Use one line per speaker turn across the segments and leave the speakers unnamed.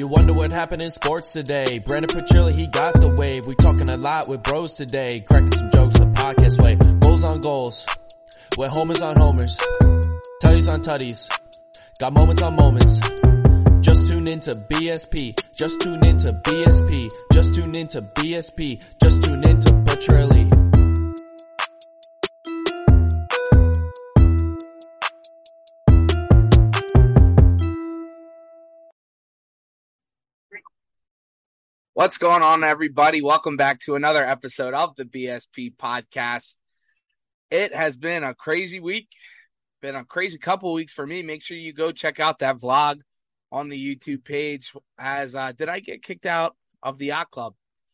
You wonder what happened in sports today. Brendan Petrilli, he got the wave. We talking a lot with bros today. Cracking some jokes the podcast way. Goals on goals. With homers on homers. Tutties on tutties. Got moments on moments. Just tune into BSP. Just tune into BSP. Just tune into BSP. Just tune into Petrilli.
What's going on, everybody? Welcome back to another episode of the BSP podcast. It has been a crazy week, been a crazy couple weeks for me. Make sure you go check out that vlog on the YouTube page. As uh, did I get kicked out of the yacht club?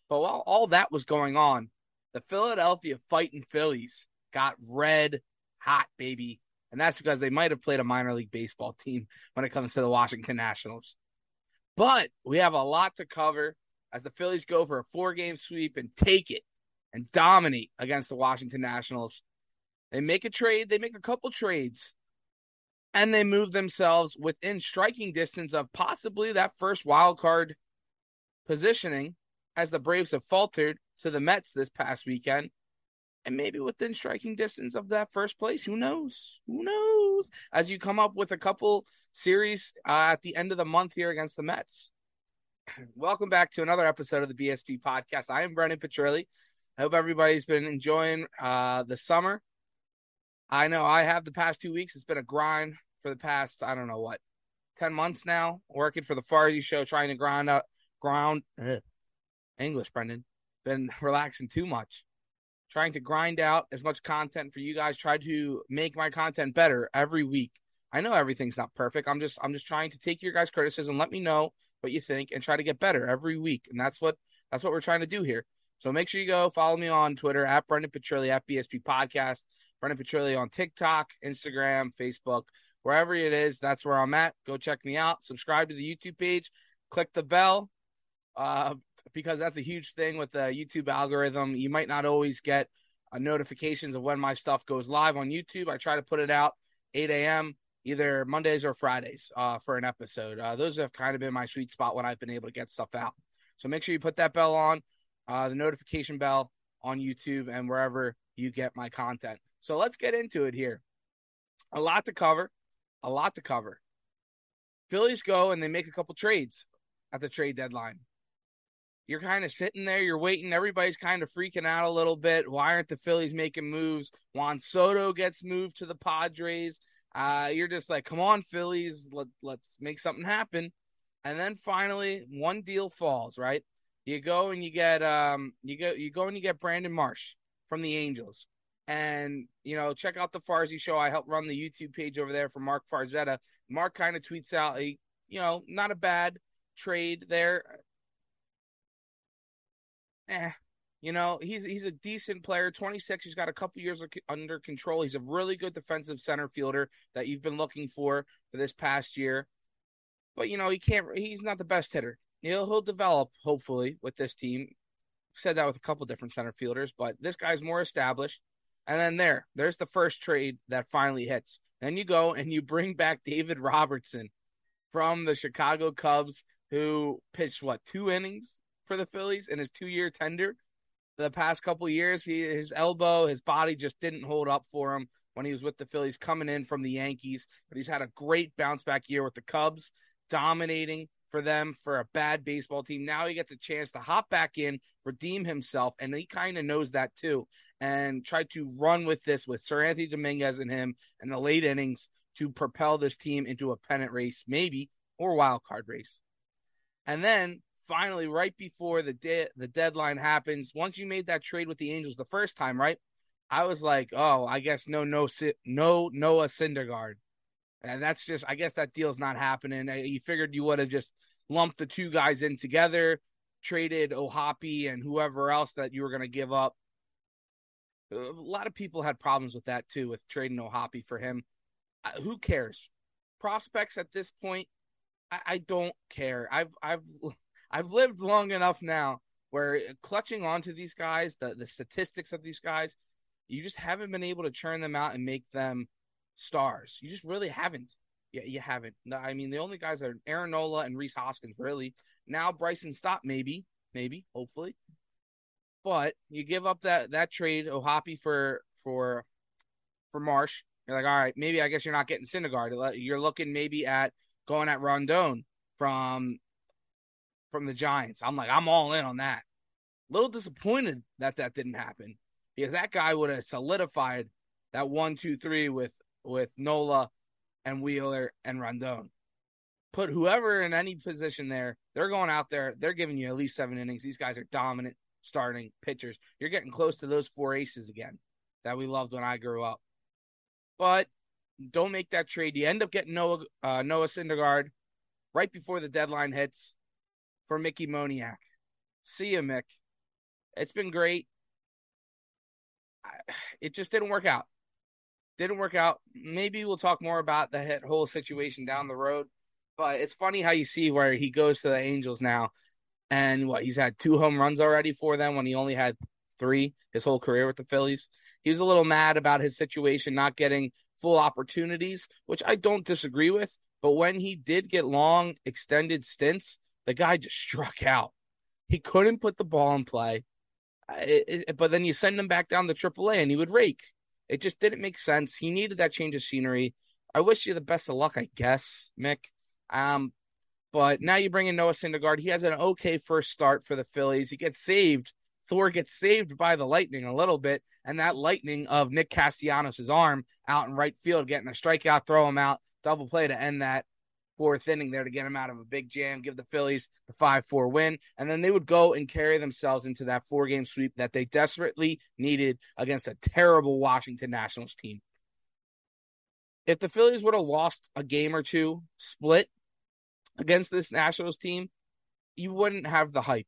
But while all that was going on, the Philadelphia Fighting Phillies got red hot, baby, and that's because they might have played a minor league baseball team when it comes to the Washington Nationals. But we have a lot to cover as the Phillies go for a four game sweep and take it and dominate against the Washington Nationals. They make a trade, they make a couple trades, and they move themselves within striking distance of possibly that first wild card positioning as the Braves have faltered to the Mets this past weekend. And maybe within striking distance of that first place. Who knows? Who knows? As you come up with a couple series uh, at the end of the month here against the Mets. Welcome back to another episode of the BSP podcast. I am Brendan Petrilli. I hope everybody's been enjoying uh, the summer. I know I have the past two weeks. It's been a grind for the past, I don't know what, 10 months now, working for the Farzy show, trying to grind up, ground, English, Brendan. Been relaxing too much. Trying to grind out as much content for you guys, try to make my content better every week. I know everything's not perfect. I'm just I'm just trying to take your guys' criticism, let me know what you think, and try to get better every week. And that's what that's what we're trying to do here. So make sure you go follow me on Twitter at Brendan Petrilli at BSP Podcast, Brendan Petrilli on TikTok, Instagram, Facebook, wherever it is. That's where I'm at. Go check me out. Subscribe to the YouTube page. Click the bell, uh, because that's a huge thing with the YouTube algorithm. You might not always get uh, notifications of when my stuff goes live on YouTube. I try to put it out 8 a.m either Mondays or Fridays uh, for an episode. Uh, those have kind of been my sweet spot when I've been able to get stuff out. So make sure you put that bell on, uh, the notification bell on YouTube and wherever you get my content. So let's get into it here. A lot to cover, a lot to cover. Phillies go and they make a couple trades at the trade deadline. You're kind of sitting there, you're waiting. Everybody's kind of freaking out a little bit. Why aren't the Phillies making moves? Juan Soto gets moved to the Padres. Uh, you're just like, come on, Phillies, let, let's make something happen. And then finally, one deal falls, right? You go and you get um you go you go and you get Brandon Marsh from the Angels. And you know, check out the Farzy show. I help run the YouTube page over there for Mark Farzetta. Mark kind of tweets out a you know, not a bad trade there. Eh, you know, he's he's a decent player, 26. He's got a couple years under control. He's a really good defensive center fielder that you've been looking for for this past year. But you know, he can't. He's not the best hitter. He'll he'll develop hopefully with this team. Said that with a couple different center fielders, but this guy's more established. And then there, there's the first trade that finally hits. Then you go and you bring back David Robertson from the Chicago Cubs, who pitched what two innings for the Phillies in his two-year tender the past couple years. He his elbow, his body just didn't hold up for him when he was with the Phillies coming in from the Yankees. But he's had a great bounce back year with the Cubs, dominating for them for a bad baseball team. Now he gets the chance to hop back in, redeem himself, and he kind of knows that too, and try to run with this with Seranthony Dominguez and him in the late innings to propel this team into a pennant race, maybe or wild card race. And then finally, right before the de- the deadline happens, once you made that trade with the Angels the first time, right? I was like, oh, I guess no, no, no Noah Syndergaard, and that's just, I guess that deal's not happening. You figured you would have just lumped the two guys in together, traded O'Hoppe and whoever else that you were going to give up. A lot of people had problems with that too, with trading O'Hoppe for him. Who cares? Prospects at this point, I don't care. I've I've I've lived long enough now where clutching onto these guys, the the statistics of these guys, you just haven't been able to churn them out and make them stars. You just really haven't. Yeah, you haven't. I mean, the only guys are Aaron Nola and Rhys Hoskins, really. Now Bryson Stott, maybe, maybe, hopefully. But you give up that that trade O'Hoppe for for for Marsh. You're like, all right, maybe I guess you're not getting Syndergaard. You're looking maybe at going at Rondon from from the Giants. I'm like, I'm all in on that. A little disappointed that that didn't happen because that guy would have solidified that one, two, three with with Nola and Wheeler and Rondon. Put whoever in any position there, they're going out there, they're giving you at least seven innings. These guys are dominant starting pitchers. You're getting close to those four aces again that we loved when I grew up. But don't make that trade. You end up getting Noah uh, Noah Syndergaard right before the deadline hits for Mickey Moniak. See you, Mick. It's been great. It just didn't work out. Didn't work out. Maybe we'll talk more about the whole situation down the road. But it's funny how you see where he goes to the Angels now, and what he's had two home runs already for them when he only had three his whole career with the Phillies. He was a little mad about his situation, not getting full opportunities, which I don't disagree with. But when he did get long, extended stints, the guy just struck out. He couldn't put the ball in play. It, it, but then you send him back down to AAA and he would rake. It just didn't make sense. He needed that change of scenery. I wish you the best of luck, I guess, Mick. Um, but now you bring in Noah Syndergaard. He has an okay first start for the Phillies. He gets saved. Thor gets saved by the Lightning a little bit, and that lightning of Nick Castellanos' arm out in right field, getting a strikeout, throw him out, double play to end that fourth inning there to get him out of a big jam, give the Phillies the 5 4 win. And then they would go and carry themselves into that four game sweep that they desperately needed against a terrible Washington Nationals team. If the Phillies would have lost a game or two split against this Nationals team, you wouldn't have the hype.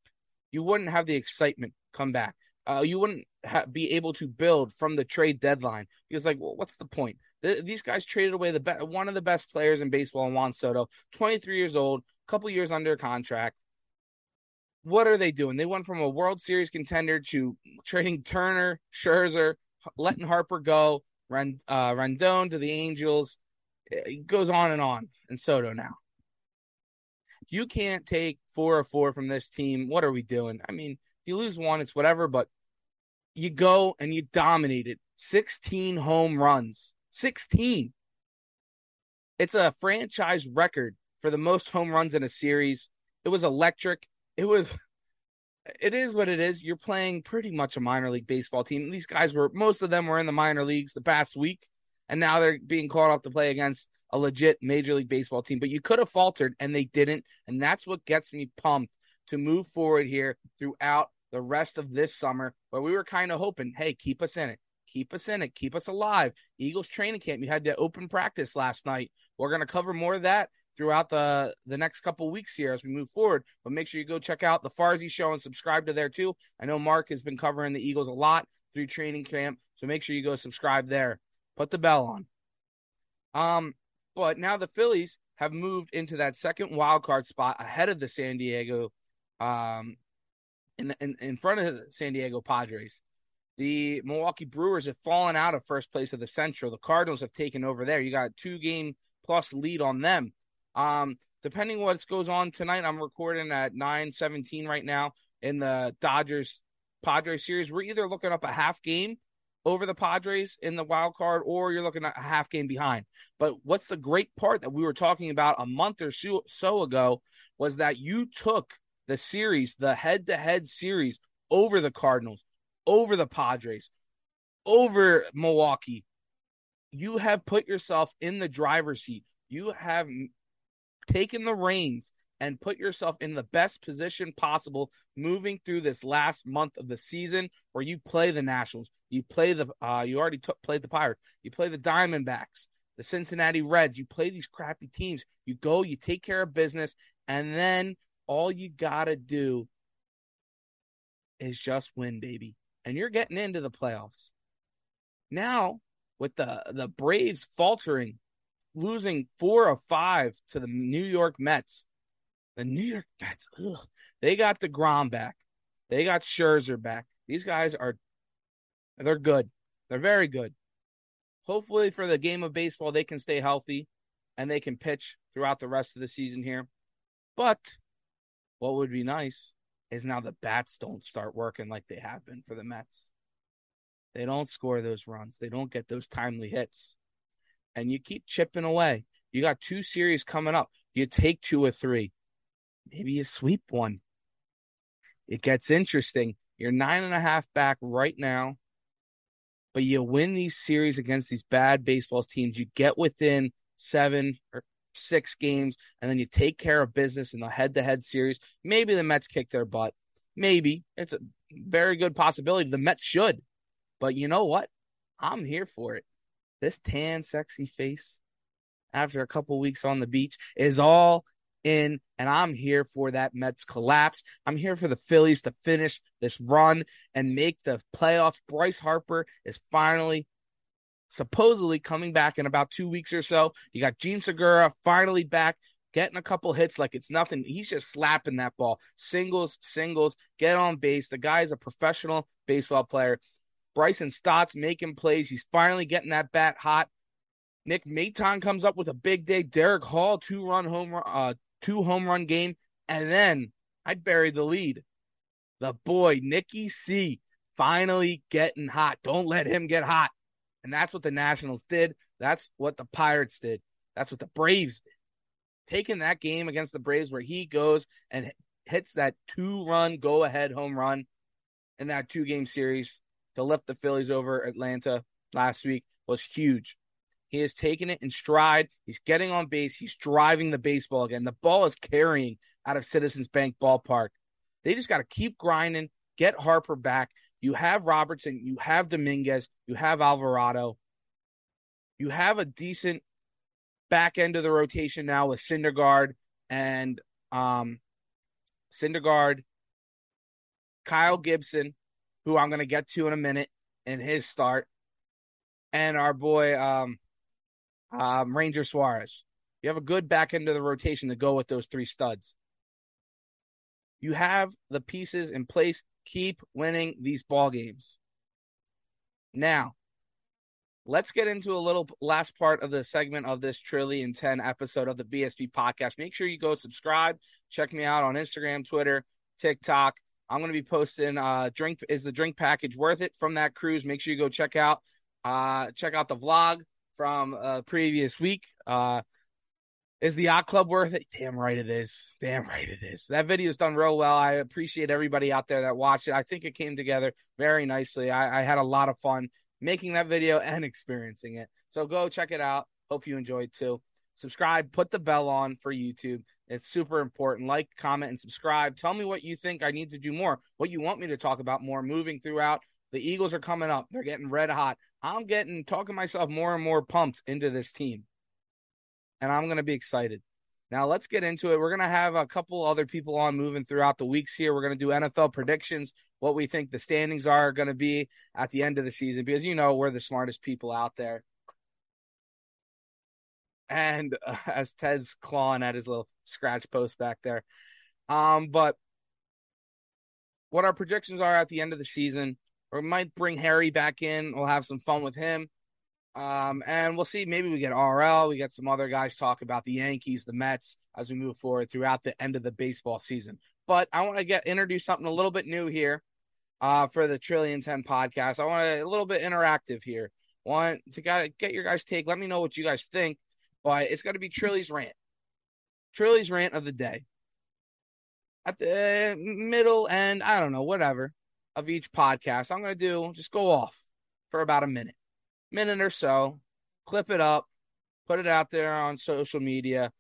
You wouldn't have the excitement come back. Uh, you wouldn't ha- be able to build from the trade deadline because, like, well, what's the point? These guys traded away the be- one of the best players in baseball, in Juan Soto, 23 years old, couple years under contract. What are they doing? They went from a World Series contender to trading Turner, Scherzer, letting Harper go, Rand, uh, Rondon to the Angels. It goes on and on. And Soto now. If you can't take four or four from this team, what are we doing? I mean, you lose one, it's whatever, but you go and you dominated 16 home runs 16. It's a franchise record for the most home runs in a series. It was electric. It was it is what it is. You're playing pretty much a minor league baseball team. These guys were most of them were in the minor leagues the past week, and now they're being called up to play against a legit major league baseball team. But you could have faltered, and they didn't, and that's what gets me pumped to move forward here throughout the rest of this summer. Where we were kind of hoping, hey, keep us in it. Keep us in it. Keep us alive. Eagles training camp. You had the open practice last night. We're going to cover more of that throughout the the next couple weeks here as we move forward. But make sure you go check out the Farzy Show and subscribe to there too. I know Mark has been covering the Eagles a lot through training camp, so make sure you go subscribe there. Put the bell on. Um, but now the Phillies have moved into that second wild card spot ahead of the San Diego, um, in in, in front of the San Diego Padres. The Milwaukee Brewers have fallen out of first place of the Central. The Cardinals have taken over there. You got two game plus lead on them. Um, depending what goes on tonight, I'm recording at 9:17 right now in the Dodgers Padres series. We're either looking up a half game over the Padres in the wild card, or you're looking at a half game behind. But what's the great part that we were talking about a month or so, so ago was that you took the series, the head to head series over the Cardinals over the Padres, over Milwaukee. You have put yourself in the driver's seat. You have taken the reins and put yourself in the best position possible moving through this last month of the season where you play the Nationals, you play the uh, you already t- played the Pirates, you play the Diamondbacks, the Cincinnati Reds, you play these crappy teams. You go, you take care of business, and then all you got to do is just win, baby and you're getting into the playoffs. Now, with the the Braves faltering, losing four of five to the New York Mets, the New York Mets, ugh, they got deGrom back, they got Scherzer back. These guys are, they're good. They're very good. Hopefully, for the game of baseball, they can stay healthy. and they can pitch throughout the rest of the season here. But what would be nice is now the bats don't start working like they have been for the Mets. They don't score those runs. They don't get those timely hits. And you keep chipping away. You got two series coming up. You take two or three. Maybe you sweep one. It gets interesting. You're nine and a half back right now, but you win these series against these bad baseball teams. You get within seven or six games, and then you take care of business in the head to head series. Maybe the Mets kick their butt. Maybe. It's a very good possibility. The Mets should. But you know what? I'm here for it. This tan, sexy face after a couple weeks on the beach is all in, and I'm here for that Mets collapse. I'm here for the Phillies to finish this run and make the playoffs. Bryce Harper is finally supposedly coming back in about two weeks or so. You got Jean Segura finally back, getting a couple hits like it's nothing. He's just slapping that ball. Singles, singles, get on base. The guy is a professional baseball player. Bryson Stott's making plays. He's finally getting that bat hot. Nick Maton comes up with a big day. Darick Hall, two run home run, uh, two home run game. And then I buried the lead. The boy, Nicky C, finally getting hot. Don't let him get hot. And that's what the Nationals did. That's what the Pirates did. That's what the Braves did. Taking that game against the Braves where he goes and hits that two run go ahead home run in that two game series to lift the Phillies over Atlanta last week was huge. He has taken it in stride. He's getting on base. He's driving the baseball again. The ball is carrying out of Citizens Bank Ballpark. They just got to keep grinding, get Harper back, you have Robertson, you have Dominguez, you have Alvarado. You have a decent back end of the rotation now with Syndergaard and um Syndergaard, Kyle Gibson, who I'm going to get to in a minute in his start, and our boy um, um Ranger Suarez. You have a good back end of the rotation to go with those three studs. You have the pieces in place keep winning these ball games. Now, let's get into a little last part of the segment of this trillion 10 episode of the BSP podcast. Make sure you go subscribe. Check me out on Instagram, Twitter, TikTok. I'm going to be posting uh drink is the drink package worth it from that cruise. Make sure you go check out uh check out the vlog from uh previous week. Uh is the yacht club worth it? Damn right it is. Damn right it is. That video is done real well. I appreciate everybody out there that watched it. I think it came together very nicely. I, I had a lot of fun making that video and experiencing it. So go check it out. Hope you enjoyed too. Subscribe, put the bell on for YouTube. It's super important. Like, comment, and subscribe. Tell me what you think I need to do more, what you want me to talk about more moving throughout. The Eagles are coming up. They're getting red hot. I'm getting talking myself more and more pumped into this team and I'm going to be excited. Now let's get into it. We're going to have a couple other people on moving throughout the weeks here. We're going to do NFL predictions, what we think the standings are going to be at the end of the season, because you know we're the smartest people out there. And uh, as Ted's clawing at his little scratch post back there, um, but what our projections are at the end of the season, we might bring Harry back in. We'll have some fun with him. Um, and we'll see. Maybe we get RL. We get some other guys talk about the Yankees, the Mets as we move forward throughout the end of the baseball season. But I want to get introduce something a little bit new here uh, for the Trillion 10 podcast. I want a little bit interactive here. Want to get your guys' take. Let me know what you guys think. But it's going to be Trilly's rant. Trilly's rant of the day. At the middle end, I don't know, whatever, of each podcast, I'm going to do just go off for about a minute minute or so, clip it up, put it out there on social media,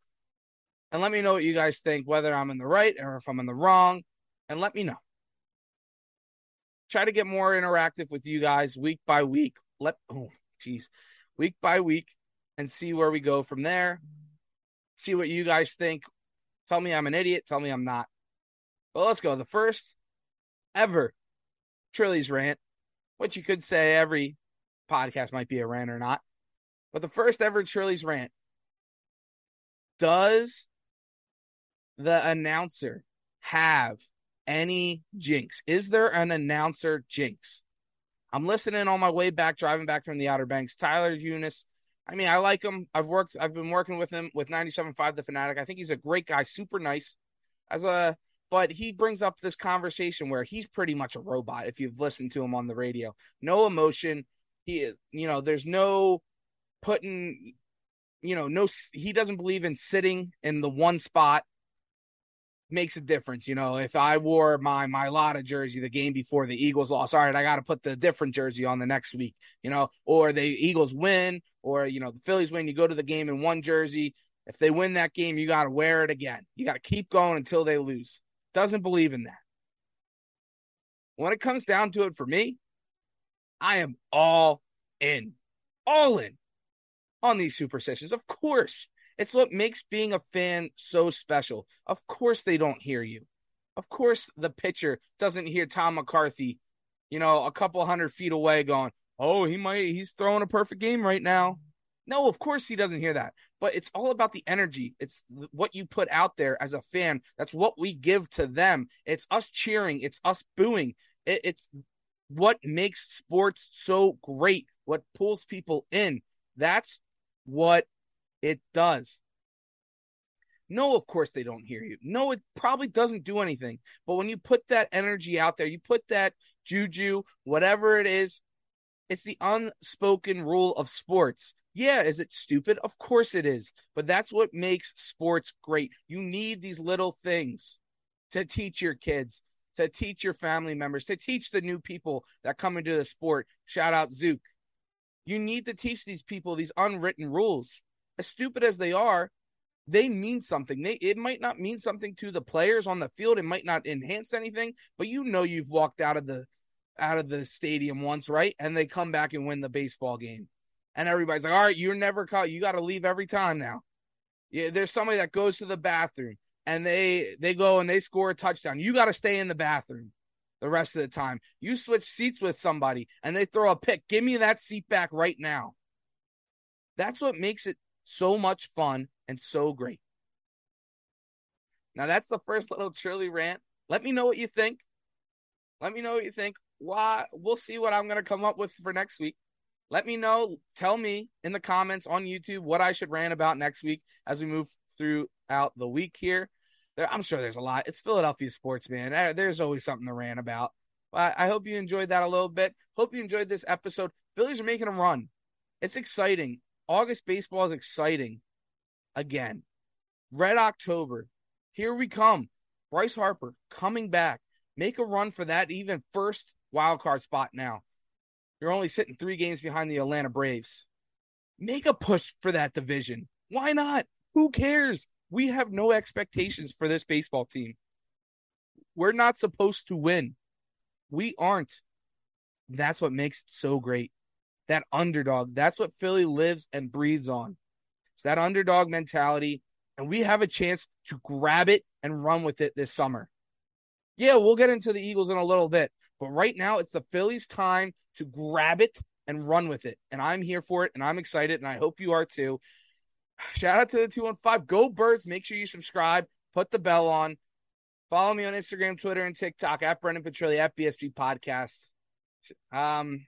and let me know what you guys think, whether I'm in the right or if I'm in the wrong, and let me know. Try to get more interactive with you guys week by week. Let oh jeez, week by week, and see where we go from there. See what you guys think. Tell me I'm an idiot. Tell me I'm not. But let's go. The first ever Trilly's rant, which you could say every podcast might be a rant or not. But the first ever Trilly's rant. Does the announcer have any jinx? Is there an announcer jinx? I'm listening on my way back, driving back from the Outer Banks. Tyler Eunice I mean, I like him. I've worked, I've been working with him with 97.5 The Fanatic. I think he's a great guy, super nice. As a, but he brings up this conversation where he's pretty much a robot if you've listened to him on the radio. No emotion. He is, you know, there's no putting, you know, no, he doesn't believe in sitting in the one spot makes a difference. You know, if I wore my my Lotta jersey the game before the Eagles lost, all right, I got to put the different jersey on the next week. You know, or the Eagles win, or you know the Phillies win. You go to the game in one jersey. If they win that game, you got to wear it again. You got to keep going until they lose. Doesn't believe in that. When it comes down to it, for me, I am all in, all in on these superstitions. Of course, it's what makes being a fan so special. Of course, they don't hear you. Of course, the pitcher doesn't hear Tom McCarthy, you know, a couple hundred feet away going, oh, he might, he's throwing a perfect game right now. No, of course he doesn't hear that. But it's all about the energy. It's what you put out there as a fan. That's what we give to them. It's us cheering. It's us booing. It, it's what makes sports so great. What pulls people in. That's what it does. No, of course they don't hear you. No, it probably doesn't do anything. But when you put that energy out there, you put that juju, whatever it is, it's the unspoken rule of sports. Yeah, is it stupid? Of course it is. But that's what makes sports great. You need these little things to teach your kids, to teach your family members, to teach the new people that come into the sport. Shout out Zook. You need to teach these people these unwritten rules as stupid as they are, they mean something. They it might not mean something to the players on the field. It might not enhance anything, but you know you've walked out of the out of the stadium once, right? And they come back and win the baseball game. And everybody's like, all right, you're never caught. You got to leave every time now. Yeah, there's somebody that goes to the bathroom and they they go and they score a touchdown. You got to stay in the bathroom the rest of the time. You switch seats with somebody and they throw a pick. Give me that seat back right now. That's what makes it so much fun and so great. Now that's the first little Trilly rant. Let me know what you think. Let me know what you think. Why we'll see what I'm gonna come up with for next week. Let me know. Tell me in the comments on YouTube what I should rant about next week as we move throughout the week here. There, I'm sure there's a lot. It's Philadelphia sports, man. There's always something to rant about. I hope you enjoyed that a little bit. Hope you enjoyed this episode. Phillies are making a run. It's exciting. August baseball is exciting again. Red October. Here we come. Bryce Harper coming back. Make a run for that even first wild card spot now. You're only sitting three games behind the Atlanta Braves. Make a push for that division. Why not? Who cares? We have no expectations for this baseball team. We're not supposed to win. We aren't. That's what makes it so great that underdog. That's what Philly lives and breathes on. It's that underdog mentality. And we have a chance to grab it and run with it this summer. Yeah, we'll get into the Eagles in a little bit. But right now, it's the Phillies' time to grab it and run with it. And I'm here for it, and I'm excited, and I hope you are too. Shout out to the 215. Go Birds. Make sure you subscribe, put the bell on. Follow me on Instagram, Twitter, and TikTok at Brendan Petrilli at BSP Podcasts. Um,